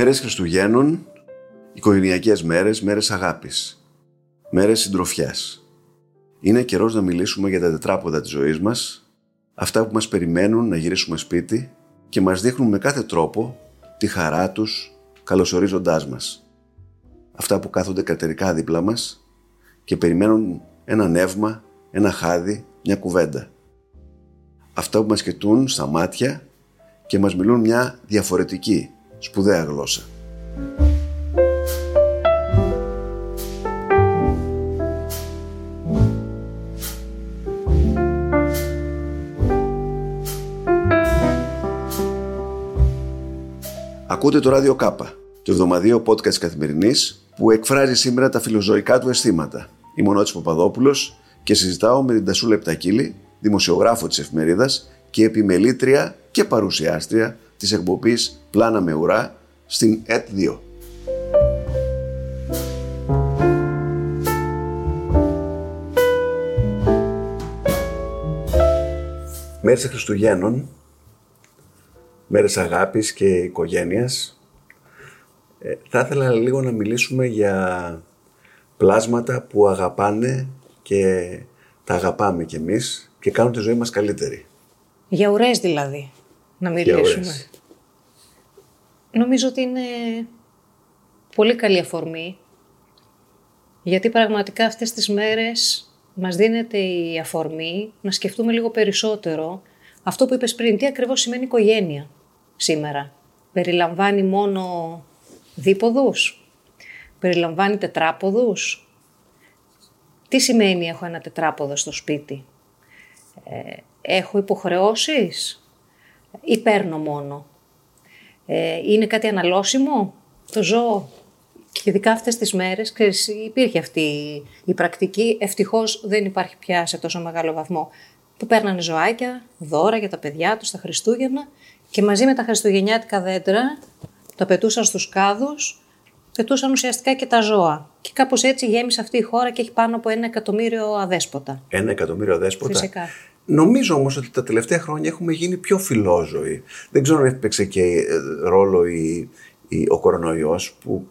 Μέρες Χριστουγέννων, οικογενειακές μέρες, μέρες αγάπης, μέρες συντροφιάς. Είναι καιρός να μιλήσουμε για τα τετράποδα της ζωής μας, αυτά που μας περιμένουν να γυρίσουμε σπίτι και μας δείχνουν με κάθε τρόπο τη χαρά τους καλωσορίζοντάς μας. Αυτά που κάθονται κατερικά δίπλα μας και περιμένουν ένα νεύμα, ένα χάδι, μια κουβέντα. Αυτά που μας κοιτούν στα μάτια και μας μιλούν μια διαφορετική, σπουδαία γλώσσα. Ακούτε το ράδιο Κάπα, το εβδομαδίο podcast καθημερινής που εκφράζει σήμερα τα φιλοζωικά του αισθήματα. Είμαι ο Νότης Παπαδόπουλος και συζητάω με την Τασούλα Επτακύλη, δημοσιογράφο της εφημερίδας και επιμελήτρια και παρουσιάστρια της εκπομπής Πλάνα με ουρά στην ΕΤ2. Μέρες Χριστουγέννων, μέρες αγάπης και οικογένειας, ε, θα ήθελα λίγο να μιλήσουμε για πλάσματα που αγαπάνε και τα αγαπάμε κι εμείς και κάνουν τη ζωή μας καλύτερη. Για ουρές δηλαδή, να μιλήσουμε. Νομίζω ότι είναι πολύ καλή αφορμή, γιατί πραγματικά αυτές τις μέρες μας δίνεται η αφορμή να σκεφτούμε λίγο περισσότερο αυτό που είπες πριν, τι ακριβώς σημαίνει οικογένεια σήμερα. Περιλαμβάνει μόνο δίποδους, περιλαμβάνει τετράποδους; Τι σημαίνει έχω ένα τετράποδο στο σπίτι; Ε, έχω υποχρεώσεις ή παίρνω μόνο; Ε, είναι κάτι αναλώσιμο, το ζω. Και ειδικά αυτές τις μέρες, ξέρεις, υπήρχε αυτή η πρακτική, ευτυχώς δεν υπάρχει πια σε τόσο μεγάλο βαθμό, που παίρνανε ζωάκια, δώρα για τα παιδιά τους, τα Χριστούγεννα και μαζί με τα χριστουγεννιάτικα δέντρα τα πετούσαν στους κάδους, πετούσαν ουσιαστικά και τα ζώα. Και κάπως έτσι γέμισε αυτή η χώρα και έχει πάνω από ένα εκατομμύριο αδέσποτα. Ένα εκατομμύριο αδέσποτα. Φυσικά. Νομίζω όμως ότι τα τελευταία χρόνια έχουμε γίνει πιο φιλόζωοι. Δεν ξέρω αν έπαιξε και ε, ρόλο η, η, ο κορονοϊός που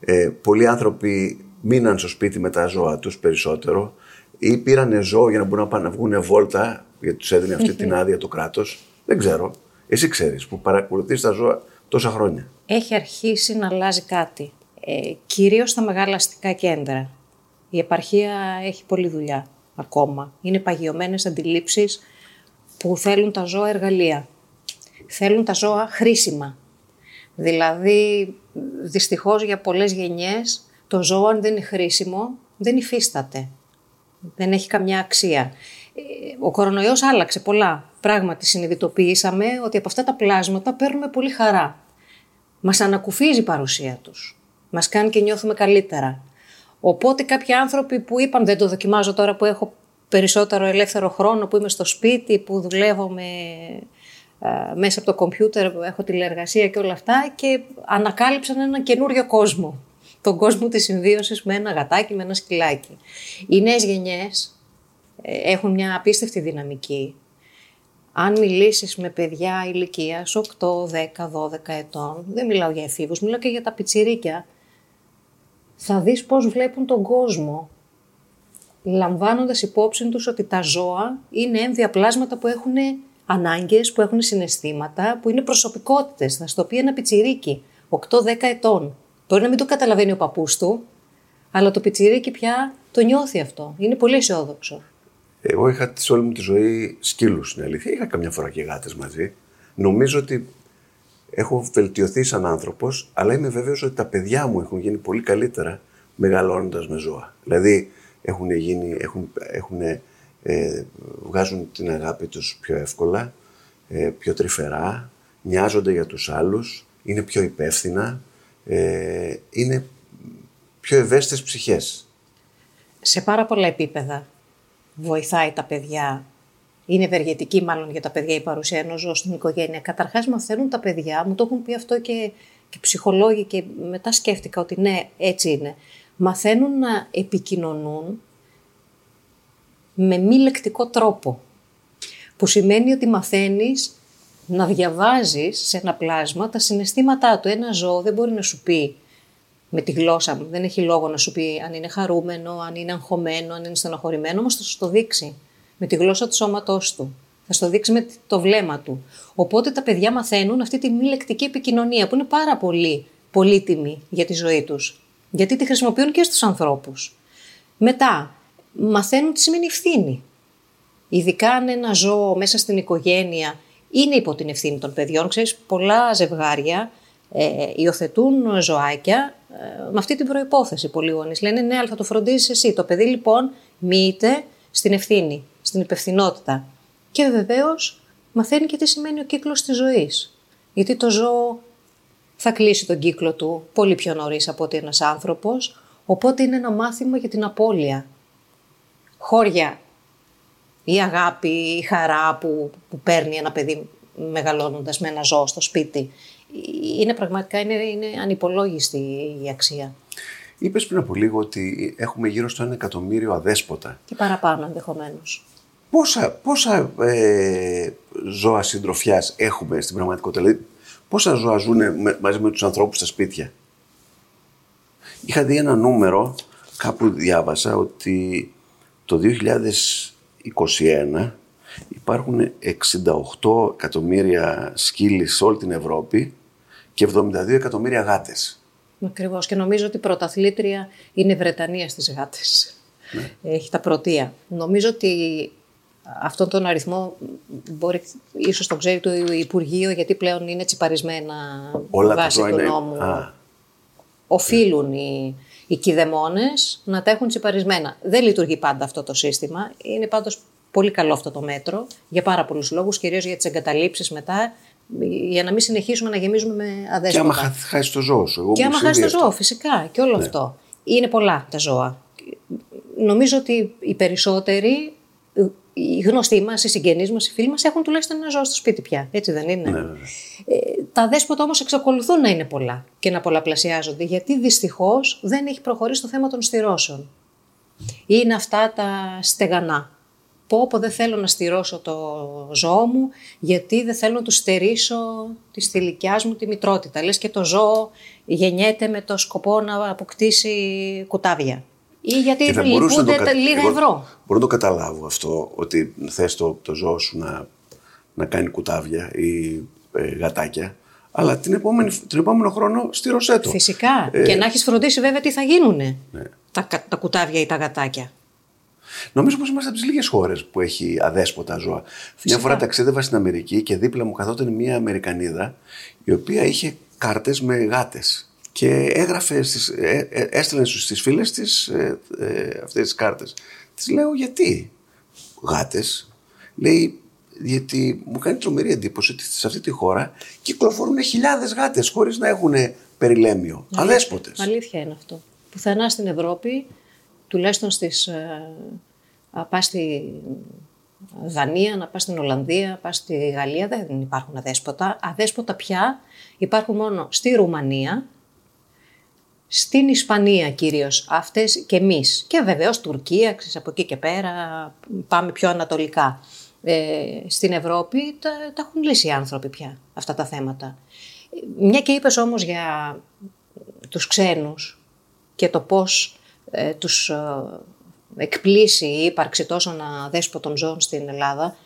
ε, πολλοί άνθρωποι μείναν στο σπίτι με τα ζώα τους περισσότερο ή πήραν ζώο για να μπορούν να πάνε να βγουν βόλτα γιατί τους έδινε αυτή την άδεια το κράτος. Δεν ξέρω. Εσύ ξέρεις που παρακολουθείς τα ζώα τόσα χρόνια. Έχει αρχίσει να αλλάζει κάτι. Ε, κυρίως στα μεγάλα αστικά κέντρα. Η επαρχία έχει πολλή δουλειά ακόμα. Είναι παγιωμένες αντιλήψεις που θέλουν τα ζώα εργαλεία. Θέλουν τα ζώα χρήσιμα. Δηλαδή, δυστυχώς για πολλές γενιές, το ζώο αν δεν είναι χρήσιμο, δεν υφίσταται. Δεν έχει καμιά αξία. Ε, ο κορονοϊός άλλαξε πολλά. Πράγματι συνειδητοποιήσαμε ότι από αυτά τα πλάσματα παίρνουμε πολύ χαρά. Μας ανακουφίζει η παρουσία τους. Μας κάνει και νιώθουμε καλύτερα. Οπότε κάποιοι άνθρωποι που είπαν δεν το δοκιμάζω τώρα που έχω περισσότερο ελεύθερο χρόνο, που είμαι στο σπίτι, που δουλεύω με, μέσα από το κομπιούτερ, που έχω τηλεεργασία και όλα αυτά και ανακάλυψαν ένα καινούριο κόσμο. Τον κόσμο της συμβίωσης με ένα γατάκι, με ένα σκυλάκι. Οι νέες γενιές ε, έχουν μια απίστευτη δυναμική. Αν μιλήσεις με παιδιά ηλικίας 8, 10, 12 ετών, δεν μιλάω για εφήβους, μιλάω και για τα πιτσιρίκια, θα δεις πώς βλέπουν τον κόσμο, λαμβάνοντας υπόψη τους ότι τα ζώα είναι έμβια πλάσματα που έχουν ανάγκες, που έχουν συναισθήματα, που είναι προσωπικότητες. Θα στο πει ένα πιτσιρίκι, 8-10 ετών. Μπορεί να μην το καταλαβαίνει ο παππούς του, αλλά το πιτσιρίκι πια το νιώθει αυτό. Είναι πολύ αισιόδοξο. Εγώ είχα σε όλη μου τη ζωή σκύλους στην αλήθεια. Είχα καμιά φορά και γάτες μαζί. Νομίζω ότι έχω βελτιωθεί σαν άνθρωπος, αλλά είμαι βέβαιος ότι τα παιδιά μου έχουν γίνει πολύ καλύτερα μεγαλώνοντας με ζώα. Δηλαδή έχουν γίνει, έχουν, έχουν, ε, βγάζουν την αγάπη τους πιο εύκολα, ε, πιο τρυφερά, νοιάζονται για τους άλλους, είναι πιο υπεύθυνα, ε, είναι πιο ευαίσθητες ψυχές. Σε πάρα πολλά επίπεδα βοηθάει τα παιδιά είναι ευεργετική μάλλον για τα παιδιά η παρουσία ενός ζώου στην οικογένεια. Καταρχάς, μαθαίνουν τα παιδιά, μου το έχουν πει αυτό και, και ψυχολόγοι, και μετά σκέφτηκα ότι ναι, έτσι είναι. Μαθαίνουν να επικοινωνούν με μη λεκτικό τρόπο. Που σημαίνει ότι μαθαίνεις να διαβάζεις σε ένα πλάσμα τα συναισθήματά του. Ένα ζώο δεν μπορεί να σου πει με τη γλώσσα μου, δεν έχει λόγο να σου πει αν είναι χαρούμενο, αν είναι αγχωμένο, αν είναι στενοχωρημένο, όμως θα σου το δείξει με τη γλώσσα του σώματός του. Θα σου το δείξει με το βλέμμα του. Οπότε τα παιδιά μαθαίνουν αυτή τη μη λεκτική επικοινωνία που είναι πάρα πολύ πολύτιμη για τη ζωή τους. Γιατί τη χρησιμοποιούν και στους ανθρώπους. Μετά, μαθαίνουν τι σημαίνει ευθύνη. Ειδικά αν ένα ζώο μέσα στην οικογένεια είναι υπό την ευθύνη των παιδιών. Ξέρεις, πολλά ζευγάρια ε, υιοθετούν ζωάκια ε, με αυτή την προϋπόθεση. Πολλοί γονείς λένε ναι, αλλά θα το φροντίζεις εσύ. Το παιδί λοιπόν μοιείται στην ευθύνη, στην υπευθυνότητα. Και βεβαίως μαθαίνει και τι σημαίνει ο κύκλος της ζωής. Γιατί το ζώο θα κλείσει τον κύκλο του πολύ πιο νωρίς από ότι ένας άνθρωπος, οπότε είναι ένα μάθημα για την απώλεια. Χώρια η αγάπη, η χαρά που, που παίρνει ένα παιδί μεγαλώνοντας με ένα ζώο στο σπίτι. Είναι πραγματικά είναι, είναι ανυπολόγιστη η αξία. Είπες πριν από λίγο ότι έχουμε γύρω στο ένα εκατομμύριο αδέσποτα. Και παραπάνω ενδεχομένως. Πόσα, πόσα ε, ζώα συντροφιάς έχουμε στην πραγματικότητα, δηλαδή πόσα ζώα ζουν μαζί με τους ανθρώπους στα σπίτια; Είχα δει ένα νούμερο, κάπου διάβασα, ότι το 2021 υπάρχουν 68 εκατομμύρια σκύλοι σε όλη την Ευρώπη και 72 εκατομμύρια γάτες. Ακριβώς. Και νομίζω ότι η πρωταθλήτρια είναι η Βρετανία στις γάτες. Ναι. Έχει τα πρωτεία. Νομίζω ότι αυτόν τον αριθμό μπορεί, ίσως τον ξέρει το Υπουργείο γιατί πλέον είναι τσιπαρισμένα Όλα βάσει του νόμου. Οφείλουν οι, οι κηδεμόνες να τα έχουν τσιπαρισμένα. Δεν λειτουργεί πάντα αυτό το σύστημα. Είναι πάντως πολύ καλό αυτό το μέτρο για πάρα πολλούς λόγους, κυρίως για τις εγκαταλείψεις μετά, για να μην συνεχίσουμε να γεμίζουμε με αδέσποτα. Και άμα χάσει το ζώο σου. Εγώ και άμα χάσει το ζώο, φυσικά. Και όλο ναι. αυτό. Είναι πολλά τα ζώα. Νομίζω ότι οι περισσότεροι οι γνωστοί μας, οι συγγενείς μας, οι φίλοι μας έχουν τουλάχιστον ένα ζώο στο σπίτι πια. Έτσι δεν είναι; Ναι, ε, τα δέσποτα όμως εξακολουθούν να είναι πολλά και να πολλαπλασιάζονται γιατί δυστυχώς δεν έχει προχωρήσει το θέμα των στηρώσεων. Είναι αυτά τα στεγανά. Πω, πω δεν θέλω να στηρώσω το ζώο μου γιατί δεν θέλω να του στερήσω τη θηλυκιά μου τη μητρότητα. Λες και το ζώο γεννιέται με το σκοπό να αποκτήσει κουτάβια. Ή γιατί λυπούνται το... λίγα ευρώ. Μπορώ να το καταλάβω αυτό, ότι θες το, το ζώο σου να, να κάνει κουτάβια ή ε, γατάκια, αλλά την επόμενη, την επόμενο χρόνο στήρωσέ το. Φυσικά. Ε, και να έχεις φροντίσει βέβαια τι θα γίνουν ναι. τα, τα κουτάβια ή τα γατάκια. Νομίζω πως είμαστε από τις λίγες χώρες που έχει αδέσποτα ζώα. Μια φορά ταξίδευα στην Αμερική και δίπλα μου καθόταν μια Αμερικανίδα η οποία είχε κάρτες με γάτες και έγραφε, στις, ε, ε, έστελνε στις φίλες της ε, ε, αυτές τις κάρτες. Της λέω γιατί γάτες; Λέει γιατί μου κάνει τρομερή εντύπωση ότι σε αυτή τη χώρα κυκλοφορούν χιλιάδες γάτες χωρίς να έχουν περιλέμιο. Αλέσποτες. Αλήθεια είναι αυτό. Πουθενά στην Ευρώπη, τουλάχιστον στις, ε, πας στη Δανία, να πας στην Ολλανδία, πας στη Γαλλία, δεν υπάρχουν αδέσποτα. Αδέσποτα πια υπάρχουν μόνο στη Ρουμανία, στην Ισπανία κυρίως αυτές και εμείς. Και βεβαίως Τουρκία, ξέρεις, από εκεί και πέρα πάμε πιο ανατολικά. Ε, στην Ευρώπη τα, τα έχουν λύσει οι άνθρωποι πια αυτά τα θέματα. Μια και είπες όμως για τους ξένους και το πώς ε, τους ε, εκπλήσει η ύπαρξη τόσων αδέσποτων ζώων στην Ελλάδα,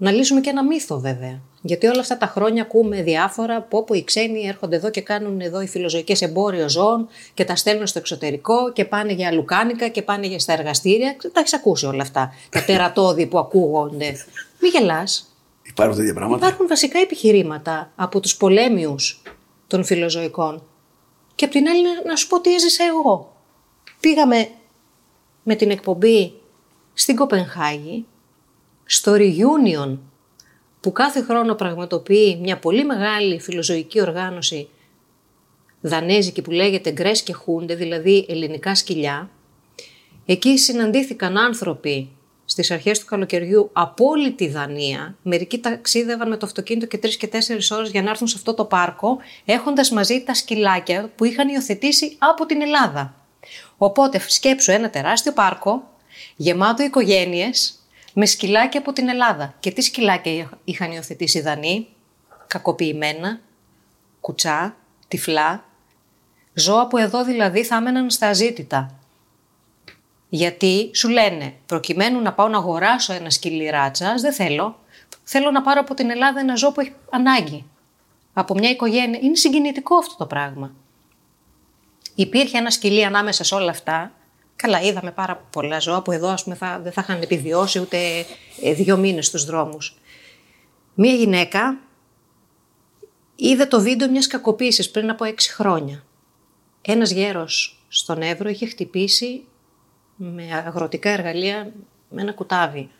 να λύσουμε και ένα μύθο βέβαια. Γιατί όλα αυτά τα χρόνια ακούμε διάφορα που όπου οι ξένοι έρχονται εδώ και κάνουν εδώ οι φιλοζωικές εμπόριο ζώων και τα στέλνουν στο εξωτερικό και πάνε για λουκάνικα και πάνε για στα εργαστήρια. Τα έχεις ακούσει όλα αυτά. Τα τερατώδη που ακούγονται. Μη γελάς. Υπάρχουν τέτοια πράγματα; Υπάρχουν βασικά επιχειρήματα από τους πολέμιους των φιλοζωικών. Και από την άλλη να σου πω τι έζησα εγώ. Πήγαμε με την εκπομπή στην Κοπενχάγη στο Reunion που κάθε χρόνο πραγματοποιεί μια πολύ μεγάλη φιλοζωική οργάνωση δανέζικη που λέγεται Γκρές και Χούντε, δηλαδή ελληνικά σκυλιά. Εκεί συναντήθηκαν άνθρωποι στις αρχές του καλοκαιριού από όλη τη Δανία. Μερικοί ταξίδευαν με το αυτοκίνητο και τρεις και τέσσερις ώρες για να έρθουν σε αυτό το πάρκο, έχοντας μαζί τα σκυλάκια που είχαν υιοθετήσει από την Ελλάδα. Οπότε σκέψου ένα τεράστιο πάρκο, γεμάτο οικογένειες, με σκυλάκια από την Ελλάδα. Και τι σκυλάκια είχαν υιοθετήσει οι Δανείοι, κακοποιημένα, κουτσά, τυφλά, ζώα που εδώ δηλαδή θα έμεναν στα αζήτητα. Γιατί σου λένε, προκειμένου να πάω να αγοράσω ένα σκυλί ράτσας, δεν θέλω. Θέλω να πάρω από την Ελλάδα ένα ζώο που έχει ανάγκη. Από μια οικογένεια. Είναι συγκινητικό αυτό το πράγμα. Υπήρχε ένα σκυλί ανάμεσα σε όλα αυτά. Καλά, είδαμε πάρα πολλά ζώα που εδώ ας πούμε, θα, δεν θα είχαν επιβιώσει ούτε ε, δύο μήνες στους δρόμους. Μία γυναίκα είδε το βίντεο μιας κακοποίησης πριν από έξι χρόνια. Ένας γέρος στον Εύρο είχε χτυπήσει με αγροτικά εργαλεία με ένα κουτάβι.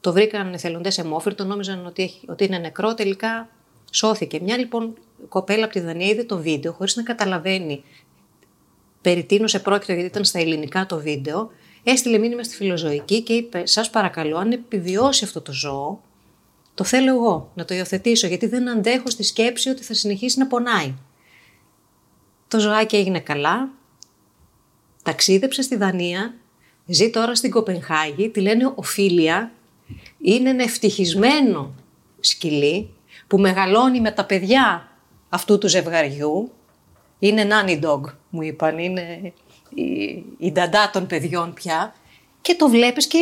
Το βρήκαν εθελοντές αιμόφυρτο, νόμιζαν ότι, έχει, ότι είναι νεκρό, τελικά σώθηκε. Μια λοιπόν κοπέλα από τη Δανία είδε το βίντεο χωρίς να καταλαβαίνει περί τίνος επρόκειτο γιατί ήταν στα ελληνικά το βίντεο, έστειλε μήνυμα στη φιλοζωική και είπε σας παρακαλώ αν επιβιώσει αυτό το ζώο, το θέλω εγώ να το υιοθετήσω γιατί δεν αντέχω στη σκέψη ότι θα συνεχίσει να πονάει. Το ζωάκι έγινε καλά, ταξίδεψε στη Δανία, ζει τώρα στην Κοπενχάγη, τη λένε Οφίλια, είναι ένα ευτυχισμένο σκυλί που μεγαλώνει με τα παιδιά αυτού του ζευγαριού. Είναι nanny dog, μου είπαν, είναι η, η νταντά των παιδιών πια. Και το βλέπεις και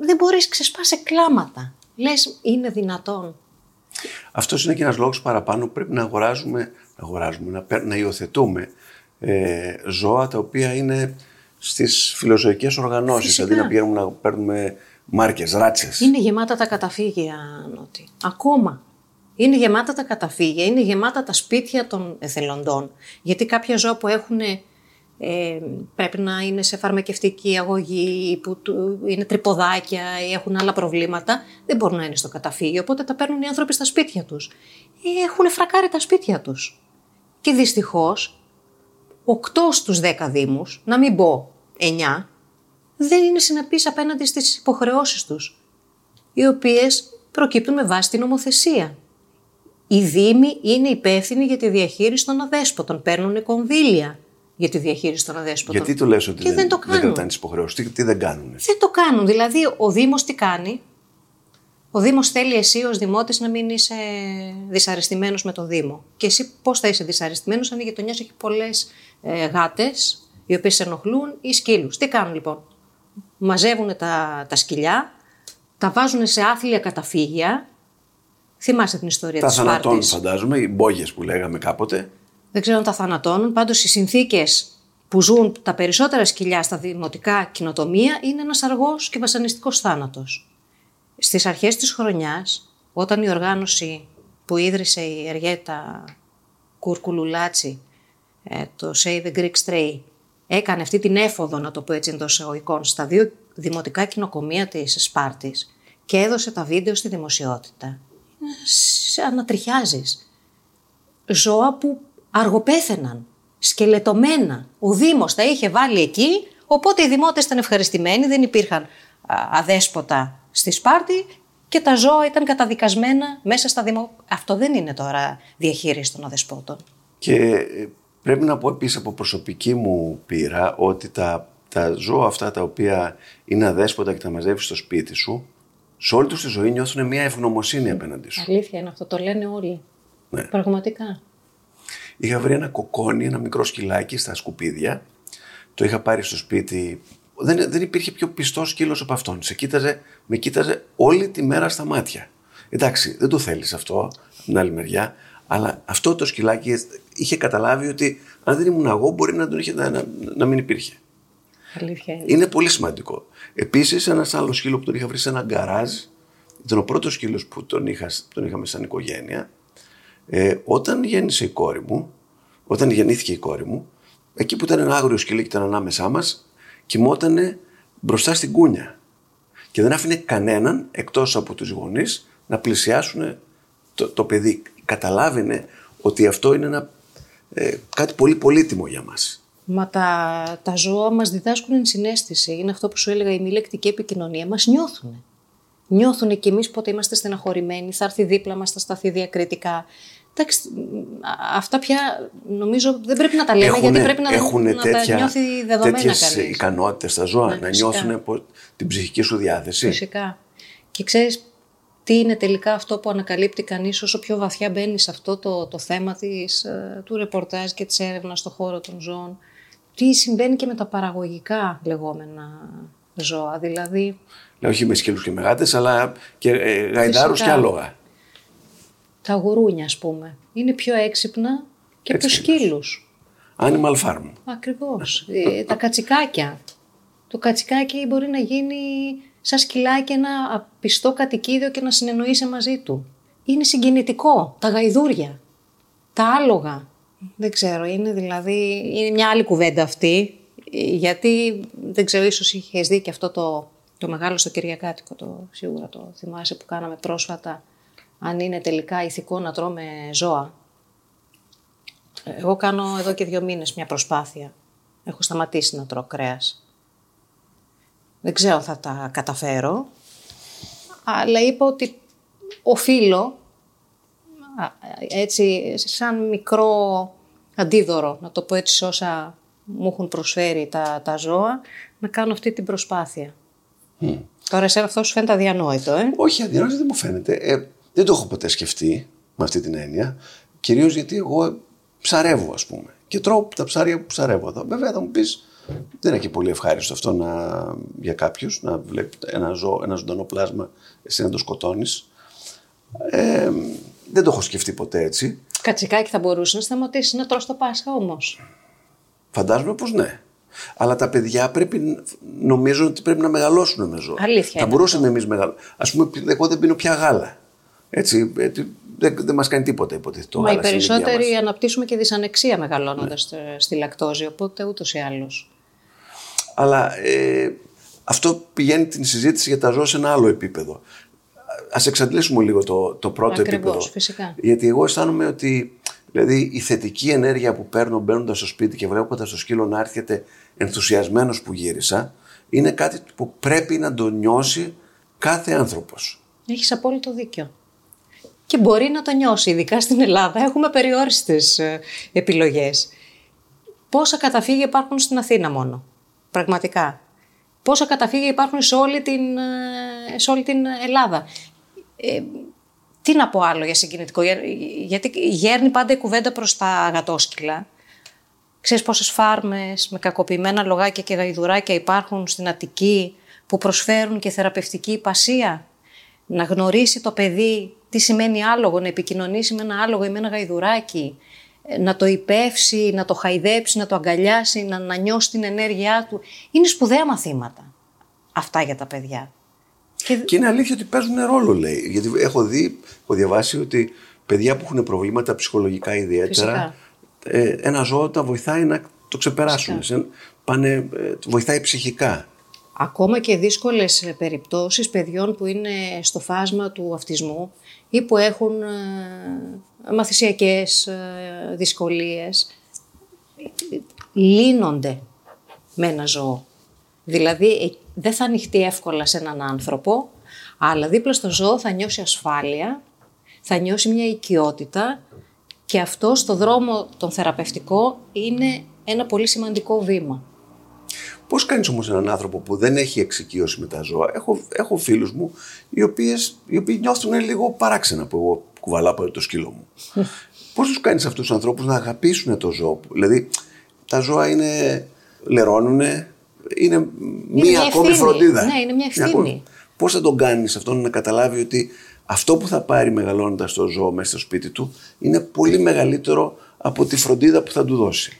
δεν μπορείς, ξεσπάσει κλάματα. Λες, είναι δυνατόν. Αυτός είναι και ένας λόγος παραπάνω που πρέπει να αγοράζουμε, να, αγοράζουμε, να, να υιοθετούμε ε, ζώα τα οποία είναι στις φιλοζωικές οργανώσεις. Δηλαδή να πηγαίνουμε να παίρνουμε μάρκες, ράτσες. Είναι γεμάτα τα καταφύγια, Νότι. Ακόμα. Είναι γεμάτα τα καταφύγια, είναι γεμάτα τα σπίτια των εθελοντών. Γιατί κάποια ζώα που έχουν ε, πρέπει να είναι σε φαρμακευτική αγωγή, που είναι τρυποδάκια ή έχουν άλλα προβλήματα, δεν μπορούν να είναι στο καταφύγιο, οπότε τα παίρνουν οι άνθρωποι στα σπίτια τους. Έχουν φρακάρει τα σπίτια τους. Και δυστυχώς, 8 στους 10 δήμους, να μην πω 9, δεν είναι συνεπείς απέναντι στις υποχρεώσεις τους, οι οποίες προκύπτουν με βάση την νομοθεσία. Οι δήμοι είναι υπεύθυνοι για τη διαχείριση των αδέσποτων, παίρνουν κονδύλια για τη διαχείριση των αδέσποτων. Γιατί το λες ότι δεν, δεν, το κάνουν. δεν κρατάνε τις υποχρεώσεις, τι, δεν κάνουν. Δεν το κάνουν. Δηλαδή, ο Δήμος τι κάνει; Ο Δήμος θέλει εσύ ως Δημότης να μην είσαι δυσαρεστημένος με το Δήμο. Και εσύ πώς θα είσαι δυσαρεστημένος αν η γειτονιάς έχει πολλές ε, γάτες, οι οποίες σε ενοχλούν ή σκύλους. Τι κάνουν λοιπόν; Μαζεύουν τα, τα σκυλιά, τα βάζουν σε άθλια καταφύγια. Θυμάσαι την ιστορία της Τα θανατώνουν, φαντάζομαι, οι μπόγες που λέγαμε κάποτε δεν ξέρω αν τα θανατώνουν. Πάντως οι συνθήκες που ζουν τα περισσότερα σκυλιά στα δημοτικά κοινοτομία είναι ένας αργός και βασανιστικός θάνατος. Στις αρχές της χρονιάς, όταν η οργάνωση που ίδρυσε η Εργέτα Κουρκουλουλάτσι, ε, το Save the Greek Stray, έκανε αυτή την έφοδο, να το πω έτσι εντός εισαγωγικών, στα δύο δημοτικά κοινοκομεία της Σπάρτης και έδωσε τα βίντεο στη δημοσιότητα. Ανατριχιάζεις. Ζώα που αργοπέθαιναν, σκελετωμένα. Ο Δήμος τα είχε βάλει εκεί, οπότε οι δημότες ήταν ευχαριστημένοι, δεν υπήρχαν αδέσποτα στη Σπάρτη και τα ζώα ήταν καταδικασμένα μέσα στα δημο... Αυτό δεν είναι τώρα διαχείριση των αδεσπότων. Και ε, πρέπει να πω επίσης από προσωπική μου πείρα ότι τα, τα ζώα αυτά τα οποία είναι αδέσποτα και τα μαζεύεις στο σπίτι σου, σε όλη τους τη ζωή νιώθουν μια ευγνωμοσύνη απέναντι σου. Αλήθεια είναι αυτό, το λένε όλοι. Ναι. Πραγματικά. Είχα βρει ένα κοκόνι, ένα μικρό σκυλάκι στα σκουπίδια. Το είχα πάρει στο σπίτι. Δεν, δεν υπήρχε πιο πιστό σκύλος από αυτόν. Σε κοίταζε, με κοίταζε όλη τη μέρα στα μάτια. Εντάξει, δεν το θέλεις αυτό από την άλλη μεριά, αλλά αυτό το σκυλάκι είχε καταλάβει ότι αν δεν ήμουν εγώ, μπορεί να, τον είχε, να, να, να μην υπήρχε. Αλήθεια είναι. είναι πολύ σημαντικό. Επίσης, ένας άλλος σκύλο που τον είχα βρει σε ένα γκαράζ, ήταν ο πρώτος σκύλος που τον, είχα, τον είχαμε σαν οικογένεια. Ε, όταν γέννησε η κόρη μου, όταν γεννήθηκε η κόρη μου, εκεί που ήταν ένα άγριο σκυλί και ήταν ανάμεσά μας, κοιμότανε μπροστά στην κούνια. Και δεν άφηνε κανέναν εκτός από τους γονείς να πλησιάσουν το, το παιδί. Καταλάβαινε ότι αυτό είναι ένα, ε, κάτι πολύ πολύτιμο για μας. Μα τα, τα ζώα μας διδάσκουν ενσυναίσθηση. Είναι αυτό που σου έλεγα, η μη λεκτική επικοινωνία μας νιώθουν. Νιώθουν και εμείς πότε είμαστε στεναχωρημένοι, θα έρθει δίπλα μας, θα σταθεί διακριτικά. Εντάξει, αυτά πια νομίζω δεν πρέπει να τα λέμε γιατί πρέπει να, έχουν να τέτοια, τα νιώθει δεδομένα τέτοιες ικανότητες στα ζώα, ναι, να νιώθουν την ψυχική σου διάθεση. Φυσικά. Και ξέρεις, τι είναι τελικά αυτό που ανακαλύπτει κανείς όσο πιο βαθιά μπαίνει σε αυτό το, το θέμα της, ε, του ρεπορτάζ και της έρευνας στον χώρο των ζώων. Τι συμβαίνει και με τα παραγωγικά λεγόμενα ζώα, δηλαδή... Ναι, όχι με σκύλους και με γάτες, αλλά και ε, γαϊδάρους και άλογα. Τα γουρούνια, ας πούμε, είναι πιο έξυπνα και από τους σκύλους. Animal farm. Ακριβώς. Ε, τα κατσικάκια. Το κατσικάκι μπορεί να γίνει σαν σκυλάκι ένα πιστό κατοικίδιο και να συνεννοείσαι μαζί του. Είναι συγκινητικό. Τα γαϊδούρια. Τα άλογα. Δεν ξέρω, είναι δηλαδή, είναι μια άλλη κουβέντα αυτή, γιατί δεν ξέρω, ίσως είχες δει και αυτό το, το μεγάλο στο Κυριακάτικο, το, σίγουρα το θυμάσαι που κάναμε πρόσφατα, αν είναι τελικά ηθικό να τρώμε ζώα. Εγώ κάνω εδώ και δύο μήνες μια προσπάθεια. Έχω σταματήσει να τρώω κρέας. Δεν ξέρω θα τα καταφέρω, αλλά είπα ότι οφείλω, έτσι, σαν μικρό αντίδωρο, να το πω έτσι όσα μου έχουν προσφέρει τα, τα ζώα, να κάνω αυτή την προσπάθεια. Mm. Τώρα εσένα αυτό σου φαίνεται αδιανόητο, ε; Όχι, αδιανόητο δεν μου φαίνεται. Ε, δεν το έχω ποτέ σκεφτεί με αυτή την έννοια. Κυρίως γιατί εγώ ψαρεύω, ας πούμε. Και τρώω τα ψάρια που ψαρεύω. Βέβαια θα μου πεις, δεν είναι και πολύ ευχάριστο αυτό να, για κάποιους να βλέπεις ένα, ζώο, ένα ζωντανό πλάσμα, εσύ να το σκοτώνεις. Ε, δεν το έχω σκεφτεί ποτέ έτσι. Κατσικάκι θα μπορούσε να σταματήσει να τρως το Πάσχα όμως. Φαντάζομαι πως ναι. Αλλά τα παιδιά πρέπει, νομίζω ότι πρέπει να μεγαλώσουν με ζώα. Αλήθεια. Θα μπορούσαμε εμείς μεγαλώσουμε. Α πούμε, εγώ δεν πίνω πια γάλα. Έτσι, δεν, δεν μας κάνει τίποτα υποτίθεται το Μα οι περισσότεροι αναπτύσσουμε και δυσανεξία μεγαλώνοντας ναι. στη λακτόζη, οπότε ούτως ή άλλως. Αλλά ε, αυτό πηγαίνει την συζήτηση για τα ζώα σε ένα άλλο επίπεδο. Α εξαντλήσουμε λίγο το, το πρώτο Ακριβώς, επίπεδο. Φυσικά. Γιατί εγώ αισθάνομαι ότι δηλαδή, η θετική ενέργεια που παίρνω μπαίνοντας στο σπίτι και βλέποντας το σκύλο να έρχεται ενθουσιασμένος που γύρισα, είναι κάτι που πρέπει να το νιώσει κάθε άνθρωπος. Έχεις απόλυτο δίκιο. Και μπορεί να το νιώσει, ειδικά στην Ελλάδα. Έχουμε περιόριστες ε, επιλογές. Πόσα καταφύγια υπάρχουν στην Αθήνα μόνο. Πραγματικά; Πόσα καταφύγια υπάρχουν σε όλη την, ε, σε όλη την Ελλάδα; Ε, τι να πω άλλο για συγκινητικό, γιατί γέρνει πάντα η κουβέντα προς τα αγατόσκυλα. Ξέρεις πόσες φάρμες με κακοποιημένα λογάκια και γαϊδουράκια υπάρχουν στην Αττική που προσφέρουν και θεραπευτική υπασία; Να γνωρίσει το παιδί τι σημαίνει άλογο, να επικοινωνήσει με ένα άλογο ή με ένα γαϊδουράκι, να το υπεύσει, να το χαϊδέψει, να το αγκαλιάσει, να, να νιώσει την ενέργειά του. Είναι σπουδαία μαθήματα αυτά για τα παιδιά. Και, και είναι αλήθεια ότι παίζουν ρόλο, λέει. Γιατί έχω δει, έχω διαβάσει ότι παιδιά που έχουν προβλήματα ψυχολογικά ιδιαίτερα, ε, ένα ζώο τα βοηθάει να το ξεπεράσουν. πάνε, ε, βοηθάει ψυχικά. Ακόμα και δύσκολες περιπτώσεις παιδιών που είναι στο φάσμα του αυτισμού ή που έχουν ε, μαθησιακές ε, δυσκολίες, λύνονται με ένα ζώο. Δηλαδή ε, δεν θα ανοιχτεί εύκολα σε έναν άνθρωπο, αλλά δίπλα στο ζώο θα νιώσει ασφάλεια, θα νιώσει μια οικειότητα και αυτό στο δρόμο τον θεραπευτικό είναι ένα πολύ σημαντικό βήμα. Πώς κάνεις όμως έναν άνθρωπο που δεν έχει εξοικείωση με τα ζώα; Έχω, έχω φίλους μου οι, οποίες, οι οποίοι νιώθουν λίγο παράξενα που εγώ κουβαλάω το σκύλο μου. Πώς τους κάνεις αυτούς τους ανθρώπους να αγαπήσουν το ζώο; Δηλαδή τα ζώα είναι. λερώνουν, είναι, μία ακόμη φροντίδα. Ναι, είναι μια ευθύνη. Πώς θα τον κάνεις αυτόν να καταλάβει ότι αυτό που θα πάρει μεγαλώνοντας το ζώο μέσα στο σπίτι του είναι πολύ μεγαλύτερο από τη φροντίδα που θα του δώσει;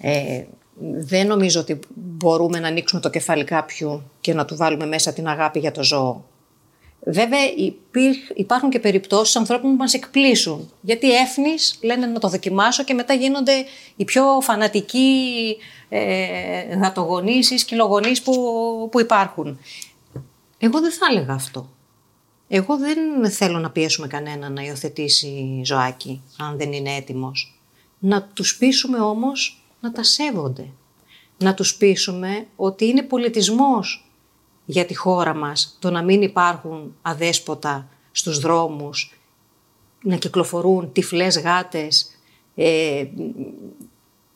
Ε, δεν νομίζω ότι μπορούμε να ανοίξουμε το κεφάλι κάποιου και να του βάλουμε μέσα την αγάπη για το ζώο. Βέβαια υπάρχουν και περιπτώσεις ανθρώπων που μας εκπλήσουν. Γιατί έφνης λένε να το δοκιμάσω και μετά γίνονται οι πιο φανατικοί ε, γατογονείς ή σκυλογονείς που, που υπάρχουν. Εγώ δεν θα έλεγα αυτό. Εγώ δεν θέλω να πιέσουμε κανένα να υιοθετήσει ζωάκι, αν δεν είναι έτοιμος. Να τους πείσουμε όμως να τα σέβονται. Να τους πείσουμε ότι είναι πολιτισμός για τη χώρα μας το να μην υπάρχουν αδέσποτα στους δρόμους, να κυκλοφορούν τυφλές γάτες, ε,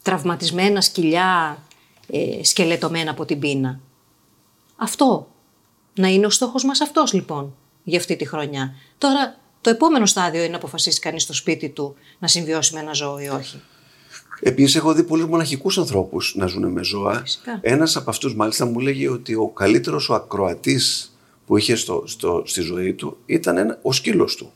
τραυματισμένα σκυλιά, ε, σκελετωμένα από την πείνα. Αυτό. Να είναι ο στόχος μας αυτός λοιπόν. για αυτή τη χρονιά. Τώρα το επόμενο στάδιο είναι να αποφασίσει κανείς στο σπίτι του να συμβιώσει με ένα ζώο ή όχι. Επίσης, έχω δει πολλούς μοναχικούς ανθρώπους να ζουν με ζώα. Φυσικά. Ένας από αυτούς, μάλιστα, μου λέγει ότι ο καλύτερος ο ακροατής που είχε στο, στο, στη ζωή του ήταν ένα, ο σκύλος του.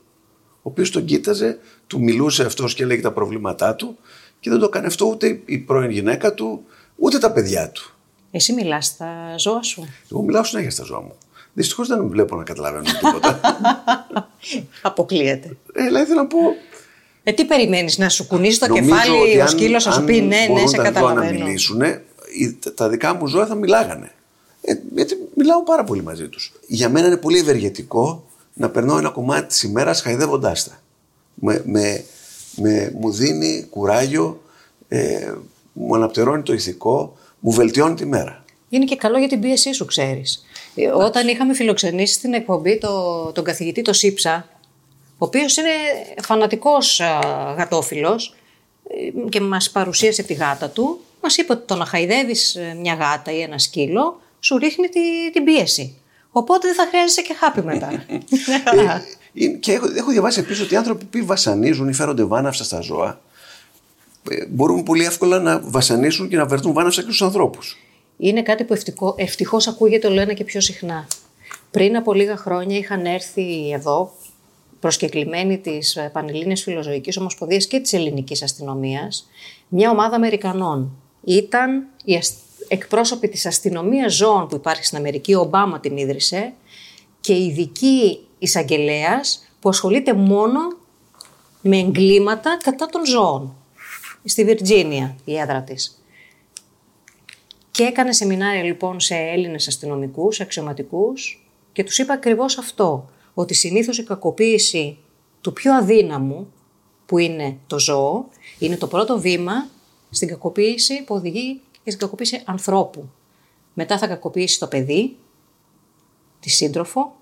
Ο οποίος τον κοίταζε, του μιλούσε αυτός και έλεγε τα προβλήματά του και δεν το έκανε αυτό ούτε η πρώην γυναίκα του, ούτε τα παιδιά του. Εσύ μιλάς στα ζώα σου. Εγώ μιλάω συνέχεια στα ζώα μου. Δυστυχώς δεν βλέπω να καταλαβαίνω τίποτα. Αποκλείεται. ε, δηλαδή θέλω να πω. Ε, τι περιμένεις, να σου κουνήσει το νομίζω ότι κεφάλι ο αν- σκύλος, να σου αν πει ναι, ναι, μπορούν σε τα ζώα να καταλαβαίνω. μιλήσουν, τα δικά μου ζώα θα μιλάγανε. Ε, γιατί μιλάω πάρα πολύ μαζί τους. Για μένα είναι πολύ ευεργετικό να περνάω ένα κομμάτι της ημέρας χαϊδεύοντάς τα. Με, με, με, μου δίνει κουράγιο, ε, μου αναπτερώνει το ηθικό, μου βελτιώνει τη μέρα. Είναι και καλό για την πίεσή σου, ξέρεις. Όταν είχαμε φιλοξενήσει στην εκπομπή το, τον καθηγητή το Σίψα, ο οποίος είναι φανατικός γατόφιλος ε, και μας παρουσίασε τη γάτα του, μας είπε ότι το να χαϊδεύει μια γάτα ή ένα σκύλο σου ρίχνει τη, την πίεση. Οπότε δεν θα χρειάζεσαι και χάπι μετά. Μια χαρά. Ε, είναι- και έχω, έχω διαβάσει επίσης ότι οι άνθρωποι που βασανίζουν ή φέρονται βάναυσα στα ζώα ε, μπορούν πολύ εύκολα να βασανίσουν και να βρεθούν βάναυσα και στους ανθρώπους. Είναι κάτι που ευτυχώ, ευτυχώς ακούγεται όλο ένα και πιο συχνά. Πριν από λίγα χρόνια είχαν έρθει εδώ προσκεκλημένοι της ε, Πανελλήνιας Φιλοζωικής Ομοσπονδίας και της Ελληνικής Αστυνομίας μια ομάδα Αμερικανών. Ήταν οι ασ- εκπρόσωποι της αστυνομίας ζώων που υπάρχει στην Αμερική, ο Ομπάμα την ίδρυσε και ειδική εισαγγελέας που ασχολείται μόνο με εγκλήματα κατά των ζώων. Στη Βιρτζίνια η έδρα της. Και έκανε σεμινάρια λοιπόν σε Έλληνες αστυνομικούς, αξιωματικούς και τους είπα ακριβώς αυτό, ότι συνήθως η κακοποίηση του πιο αδύναμου, που είναι το ζώο, είναι το πρώτο βήμα στην κακοποίηση που οδηγεί και στην κακοποίηση ανθρώπου. Μετά θα κακοποιήσει το παιδί, τη σύντροφο.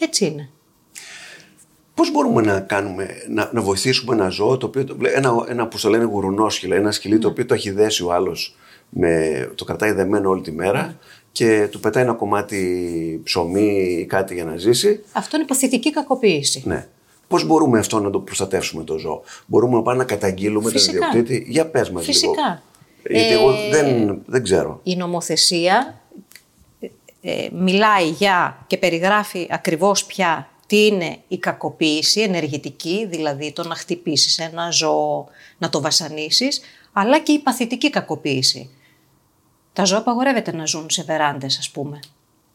Έτσι είναι. Πώς μπορούμε να, κάνουμε, να, να βοηθήσουμε ένα ζώο, το οποίο, ένα, ένα που το λένε γουρουνόσκυλο, ένα σκυλί το οποίο το έχει δέσει ο άλλος, το κρατάει δεμένο όλη τη μέρα και του πετάει ένα κομμάτι ψωμί ή κάτι για να ζήσει. Αυτό είναι παθητική κακοποίηση. Ναι. Πώς μπορούμε αυτό να το προστατεύσουμε το ζώο, Μπορούμε να πάμε να καταγγείλουμε τον Φυσικά. ιδιοκτήτη; Για πες μας λίγο. Φυσικά. Γιατί Ε, εγώ δεν, δεν ξέρω. Η νομοθεσία ε, μιλάει για και περιγράφει ακριβώς πια τι είναι η κακοποίηση ενεργητική, δηλαδή το να χτυπήσεις ένα ζώο, να το βασανίσεις, αλλά και η παθητική κακοποίηση. Τα ζώα απαγορεύεται να ζουν σε βεράντες, ας πούμε.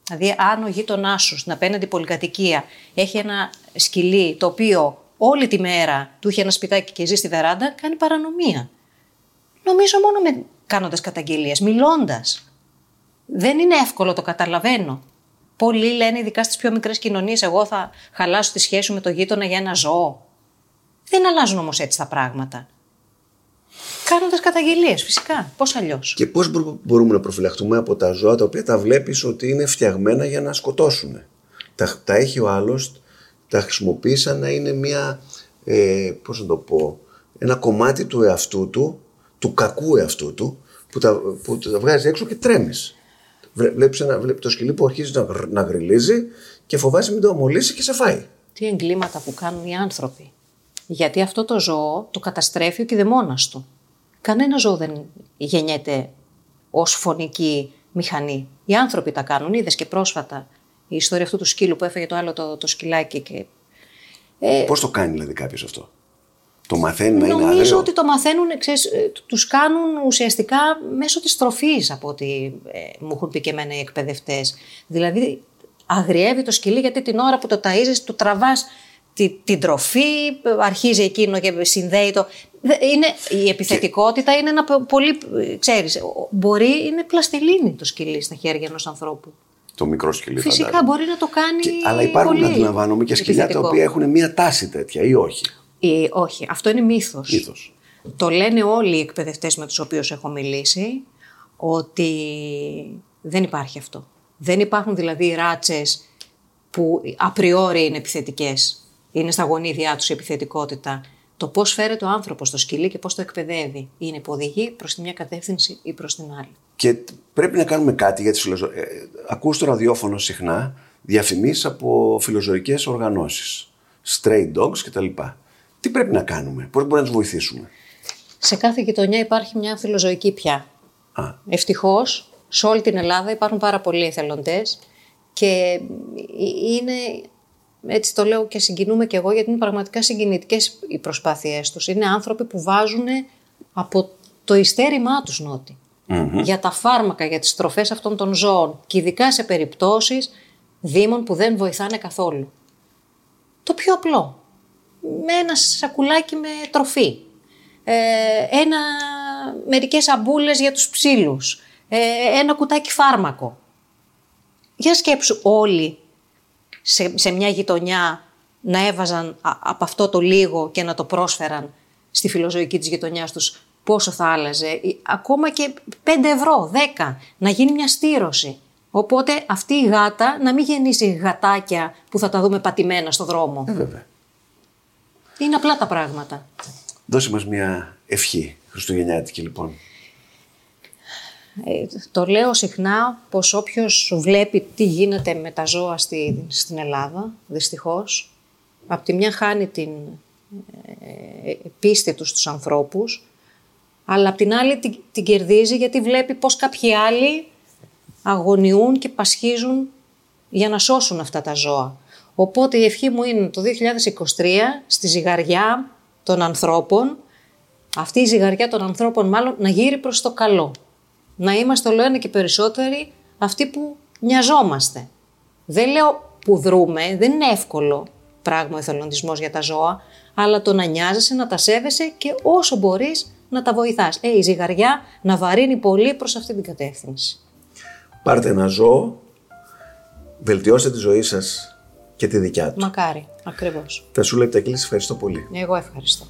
Δηλαδή, αν ο γείτονάς σου στην απέναντι πολυκατοικία έχει ένα σκυλί το οποίο όλη τη μέρα του είχε ένα σπιτάκι και ζει στη βεράντα, κάνει παρανομία. Νομίζω μόνο με κάνοντας καταγγελίες, μιλώντας. Δεν είναι εύκολο, το καταλαβαίνω. Πολλοί λένε, ειδικά στις πιο μικρές κοινωνίες, εγώ θα χαλάσω τη σχέση μου με τον γείτονα για ένα ζώο. Δεν αλλάζουν όμως έτσι τα πράγματα. Κάνοντας καταγγελίες, φυσικά. Πώς αλλιώς; Και πώς μπορούμε να προφυλαχτούμε από τα ζώα τα οποία τα βλέπεις ότι είναι φτιαγμένα για να σκοτώσουν. Τα, τα έχει ο άλλος, τα χρησιμοποιείς σαν να είναι μια. Ε, Πώς να το πω. Ένα κομμάτι του εαυτού του, του κακού εαυτού του, που τα, που τα βγάζεις έξω και τρέμεις. Βλέπεις βλέπεις το σκυλί που αρχίζει να, γρ- να γριλίζει και φοβάσαι μην το αμολύσει και σε φάει. Τι εγκλήματα που κάνουν οι άνθρωποι. Γιατί αυτό το ζώο το καταστρέφει ο κηδεμόνας του. Κανένα ζώο δεν γεννιέται ως φωνική μηχανή. Οι άνθρωποι τα κάνουν. Είδες και πρόσφατα η ιστορία αυτού του σκύλου που έφεγε το άλλο το, το σκυλάκι. Και... Ε, Πώς το κάνει δηλαδή κάποιος αυτό; Το μαθαίνει να είναι Νομίζω άγριο. ότι το μαθαίνουν, ξέρεις, ε, τους κάνουν ουσιαστικά μέσω της τροφής από ό,τι ε, μου έχουν πει και εμένα οι εκπαιδευτές. Δηλαδή αγριεύει το σκυλί γιατί την ώρα που το ταΐζεις του τραβάς τη, την τροφή, αρχίζει εκείνο και συνδέει το... Δε- Είναι, η επιθετικότητα είναι ένα πο- πολύ, ε, ξέρεις, ο- μπορεί, είναι πλαστιλίνη το σκυλί στα χέρια ενός ανθρώπου. Το μικρό σκυλί Φυσικά φαντάζομαι. μπορεί να το κάνει Και- αλλά υπάρχουν, πολύ αντιλαμβάνομαι, και σκυλιά τα επιθετικό. οποία έχουν μία τάση τέτοια ή όχι; Ε, όχι, αυτό είναι μύθος. Μύθος. Το λένε όλοι οι εκπαιδευτές με τους οποίους έχω μιλήσει, ότι δεν υπάρχει αυτό. Δεν υπάρχουν δηλαδή ράτσες που απριόρι είναι επιθετικές. Είναι στα γονίδια τους η επιθετικότητα. Το πώς φέρεται ο άνθρωπος στο σκυλί και πώς το εκπαιδεύει είναι που οδηγεί προς τη μια κατεύθυνση ή προς την άλλη. Και τ- πρέπει να κάνουμε κάτι για τις φιλοζωίες. Ε, ακούς το ραδιόφωνο συχνά διαφημίσεις από φιλοζωικές οργανώσεις, stray dogs κτλ. Τι πρέπει να κάνουμε, πώς μπορούμε να τους βοηθήσουμε; Σε κάθε γειτονιά υπάρχει μια φιλοζωική πια. Α. Ευτυχώς, σε όλη την Ελλάδα υπάρχουν πάρα πολλοί εθελοντές και είναι, έτσι το λέω και συγκινούμε και εγώ, γιατί είναι πραγματικά συγκινητικές οι προσπάθειές τους. Είναι άνθρωποι που βάζουν από το ειστέρημά τους νότι. Για τα φάρμακα, για τις τροφές αυτών των ζώων και ειδικά σε περιπτώσεις δήμων που δεν βοηθάνε καθόλου. Το πιο απλό. Με ένα σακουλάκι με τροφή. Ε, ένα, μερικές αμπούλες για τους ψήλους. Ε, ένα κουτάκι φάρμακο. Για σκέψου όλοι σε, σε μια γειτονιά να έβαζαν από αυτό το λίγο και να το πρόσφεραν στη φιλοζωική της γειτονιάς τους πόσο θα άλλαζε. Ακόμα και 5 ευρώ, 10, να γίνει μια στήρωση. Οπότε αυτή η γάτα να μην γεννήσει γατάκια που θα τα δούμε πατημένα στο δρόμο. Ε, βέβαια. Είναι απλά τα πράγματα. Δώσε μας μια ευχή χριστουγεννιάτικη λοιπόν. Ε, το λέω συχνά πως όποιος βλέπει τι γίνεται με τα ζώα στη, στην Ελλάδα, δυστυχώς, από τη μια χάνει την ε, πίστη του στους ανθρώπους, αλλά απ' την άλλη την, την κερδίζει γιατί βλέπει πως κάποιοι άλλοι αγωνιούν και πασχίζουν για να σώσουν αυτά τα ζώα. Οπότε η ευχή μου είναι το 2023 στη ζυγαριά των ανθρώπων, αυτή η ζυγαριά των ανθρώπων μάλλον να γύρει προς το καλό. Να είμαστε όλο ένα και περισσότεροι αυτοί που μοιαζόμαστε. Δεν λέω που δρούμε, δεν είναι εύκολο πράγμα ο εθελοντισμός για τα ζώα, αλλά το να νοιάζεσαι, να τα σέβεσαι και όσο μπορείς να τα βοηθάς. Ε, η ζυγαριά να βαρύνει πολύ προς αυτή την κατεύθυνση. Πάρτε ένα ζώο, βελτιώστε τη ζωή σας και τη δικιά του. Μακάρι, ακριβώς. Θα σου λέει ευχαριστώ πολύ. Εγώ ευχαριστώ.